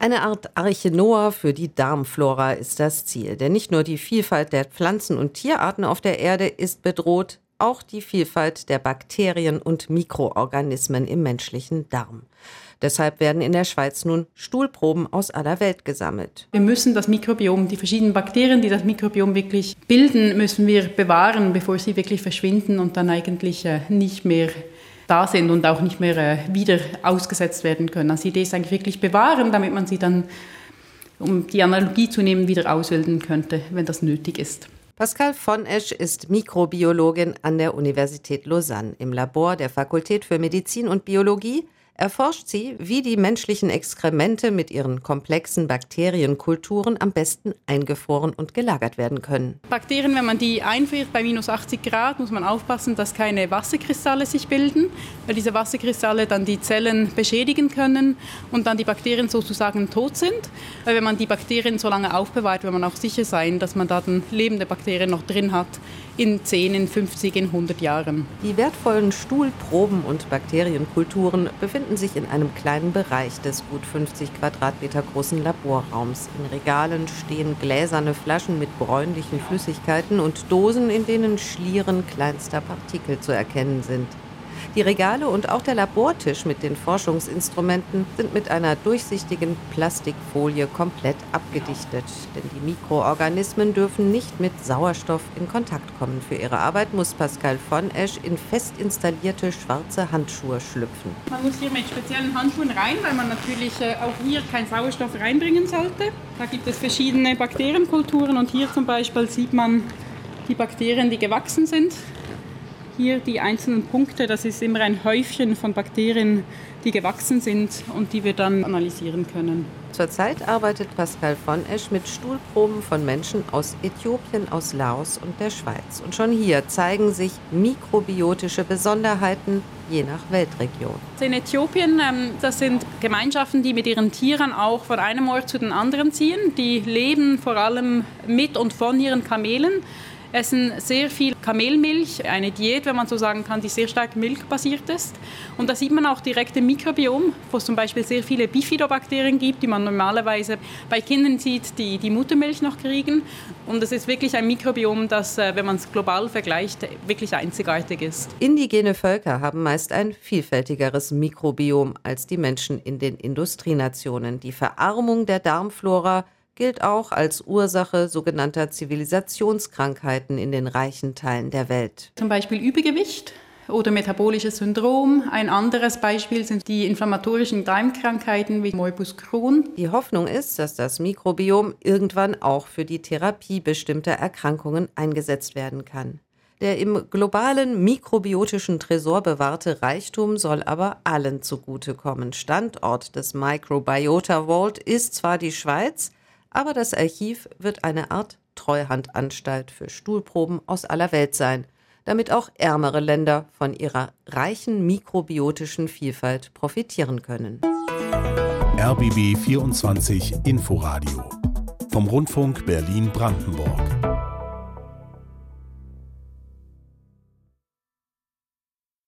Eine Art Arche Noah für die Darmflora ist das Ziel, denn nicht nur die Vielfalt der Pflanzen- und Tierarten auf der Erde ist bedroht, auch die Vielfalt der Bakterien und Mikroorganismen im menschlichen Darm. Deshalb werden in der Schweiz nun Stuhlproben aus aller Welt gesammelt. Wir müssen das Mikrobiom, die verschiedenen Bakterien, die das Mikrobiom wirklich bilden, müssen wir bewahren, bevor sie wirklich verschwinden und dann eigentlich äh, nicht mehr da sind und auch nicht mehr äh, wieder ausgesetzt werden können. Also die Idee ist eigentlich wirklich bewahren, damit man sie dann, um die Analogie zu nehmen, wieder ausbilden könnte, wenn das nötig ist. Pascal von Esch ist Mikrobiologin an der Universität Lausanne im Labor der Fakultät für Medizin und Biologie erforscht sie, wie die menschlichen Exkremente mit ihren komplexen Bakterienkulturen am besten eingefroren und gelagert werden können. Bakterien, wenn man die einfriert bei minus 80 Grad, muss man aufpassen, dass keine Wasserkristalle sich bilden, weil diese Wasserkristalle dann die Zellen beschädigen können und dann die Bakterien sozusagen tot sind. Weil wenn man die Bakterien so lange aufbewahrt, will man auch sicher sein, dass man da dann lebende Bakterien noch drin hat in 10, in 50, in 100 Jahren. Die wertvollen Stuhlproben und Bakterienkulturen befinden sich in einem kleinen Bereich des gut 50 Quadratmeter großen Laborraums. In Regalen stehen gläserne Flaschen mit bräunlichen Flüssigkeiten und Dosen, in denen Schlieren kleinster Partikel zu erkennen sind. Die Regale und auch der Labortisch mit den Forschungsinstrumenten sind mit einer durchsichtigen Plastikfolie komplett abgedichtet. Denn die Mikroorganismen dürfen nicht mit Sauerstoff in Kontakt kommen. Für ihre Arbeit muss Pascal von Esch in fest installierte schwarze Handschuhe schlüpfen. Man muss hier mit speziellen Handschuhen rein, weil man natürlich äh, auch hier keinen Sauerstoff reinbringen sollte. Da gibt es verschiedene Bakterienkulturen und hier zum Beispiel sieht man die Bakterien, die gewachsen sind hier die einzelnen Punkte, das ist immer ein Häufchen von Bakterien, die gewachsen sind und die wir dann analysieren können. Zurzeit arbeitet Pascal von Esch mit Stuhlproben von Menschen aus Äthiopien, aus Laos und der Schweiz. Und schon hier zeigen sich mikrobiotische Besonderheiten je nach Weltregion. In Äthiopien, ähm, das sind Gemeinschaften, die mit ihren Tieren auch von einem Ort zu den anderen ziehen. Die leben vor allem mit und von ihren Kamelen essen sehr viel Kamelmilch, eine Diät, wenn man so sagen kann, die sehr stark milchbasiert ist. Und da sieht man auch direkt im Mikrobiom, wo es zum Beispiel sehr viele Bifidobakterien gibt, die man normalerweise bei Kindern sieht, die die Muttermilch noch kriegen. Und es ist wirklich ein Mikrobiom, das, äh, wenn man es global vergleicht, wirklich einzigartig ist. Indigene Völker haben meist ein vielfältigeres Mikrobiom als die Menschen in den Industrienationen. Die Verarmung der Darmflora gilt auch als Ursache sogenannter Zivilisationskrankheiten in den reichen Teilen der Welt. Zum Beispiel Übergewicht oder metabolisches Syndrom. Ein anderes Beispiel sind die inflammatorischen Darmkrankheiten wie Morbus Crohn. Die Hoffnung ist, dass das Mikrobiom irgendwann auch für die Therapie bestimmter Erkrankungen eingesetzt werden kann. Der im globalen mikrobiotischen Tresor bewahrte Reichtum soll aber allen zugutekommen. Standort des Microbiota Vault ist zwar die Schweiz, aber das Archiv wird eine Art Treuhandanstalt für Stuhlproben aus aller Welt sein, damit auch ärmere Länder von ihrer reichen mikrobiotischen Vielfalt profitieren können. RBB 24 Inforadio vom Rundfunk Berlin-Brandenburg.